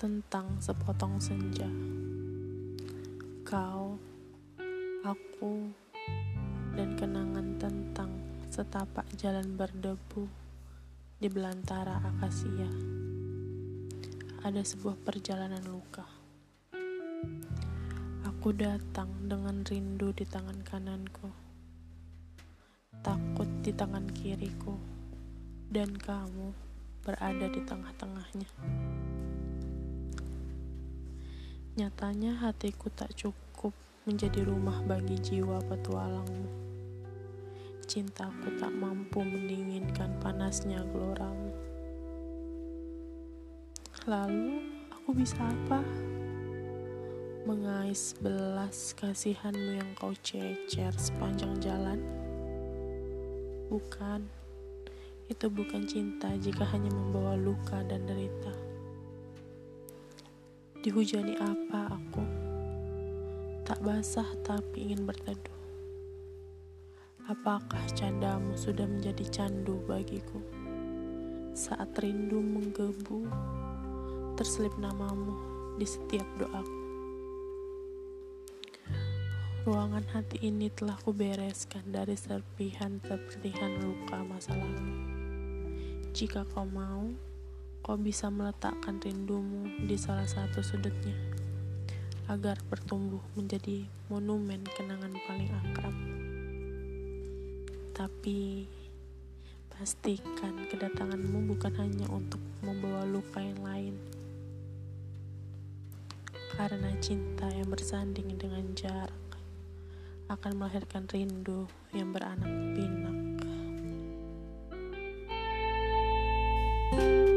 datang sepotong senja. Kau, aku, dan kenangan tentang setapak jalan berdebu di belantara akasia. Ada sebuah perjalanan luka. Aku datang dengan rindu di tangan kananku, takut di tangan kiriku, dan kamu berada di tengah-tengahnya. Nyatanya hatiku tak cukup menjadi rumah bagi jiwa petualangmu. Cintaku tak mampu mendinginkan panasnya geloramu. Lalu aku bisa apa? Mengais belas kasihanmu yang kau cecer sepanjang jalan? Bukan, itu bukan cinta jika hanya membawa luka dan derita. Dihujani apa aku? Tak basah tapi ingin berteduh. Apakah candamu sudah menjadi candu bagiku? Saat rindu menggebu, terselip namamu di setiap doaku. Ruangan hati ini telah kubereskan dari serpihan-serpihan luka masa lalu. Jika kau mau, kau bisa meletakkan rindumu di salah satu sudutnya agar bertumbuh menjadi monumen kenangan paling akrab. Tapi pastikan kedatanganmu bukan hanya untuk membawa luka yang lain. Karena cinta yang bersanding dengan jarak akan melahirkan rindu yang beranak pinak. thank you